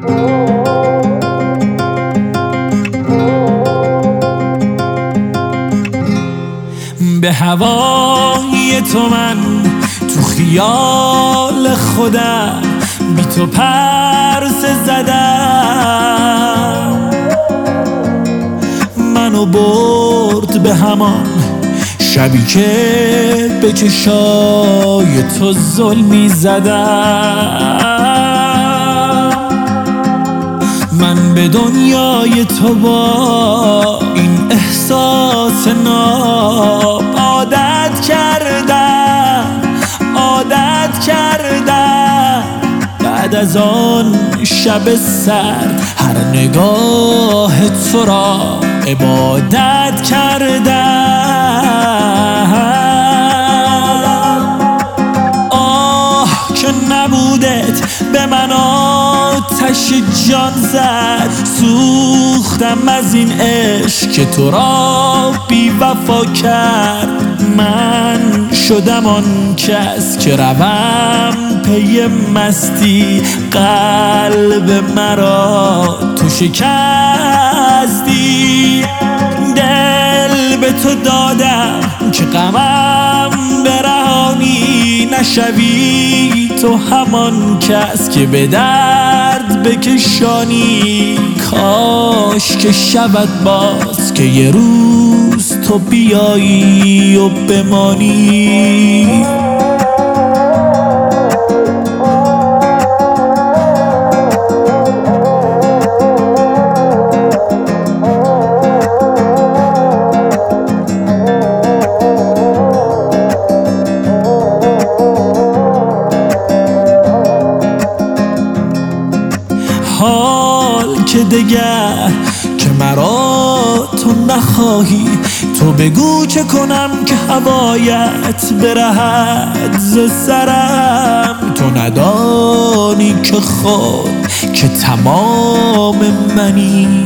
به هوای تو من تو خیال خودم بی تو پرس زدم. منو برد به همان شبی که به چشای تو ظلمی زدم. به دنیای تو با این احساس ناب. عادت کردم عادت کردم. بعد از آن شب سر هر نگاه تو را عبادت کردم. آه که نبودت به من آتش جان زد سوختم از این عشق که تو را بی وفا کرد. من شدم آن کس که روم پی مستی. قلب مرا تو شکستی. دل به تو دادم که غمم برهانی نشوی. تو همان کس که به بکشانی کاش که شود باز که یه روز تو بیایی و بمانی. حال که دگر که مرا تو نخواهی. تو بگو چه کنم که هوایت برهد ز سرم. تو ندانی که خود که تمام منی.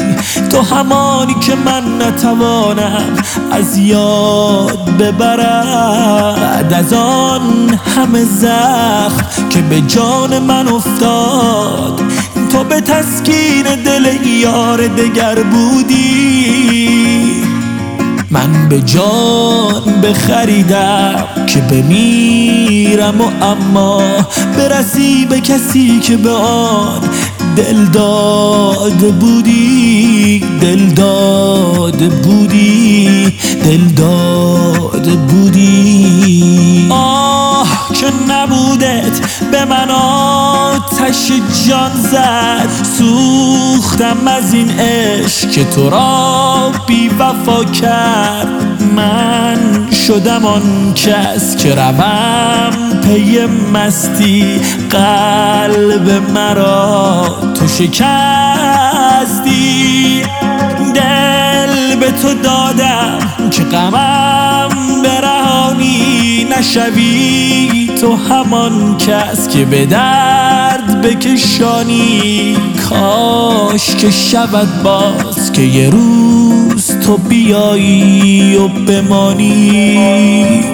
تو همانی که من نتوانم از یاد ببرم بعد از آن همه زخم که به جان من افتاد تو به تسکین دل یار دگر بودی. من به جان بخریدم که بمیرم و اما برسی به کسی که به آن دل داده بودی. دل داده بودی. دل داده که نبودت به من آتش جان زد. سوختم از این عشق که تو را بی وفا کرد. من شدم آن کس که روم پی مستی. قلب مرا تو شکستی. دل به تو دادم که غمم برهانی نشوی. تو همان کس که به درد بکشانی. کاش که شود باز که یه روز تو بیایی و بمانی.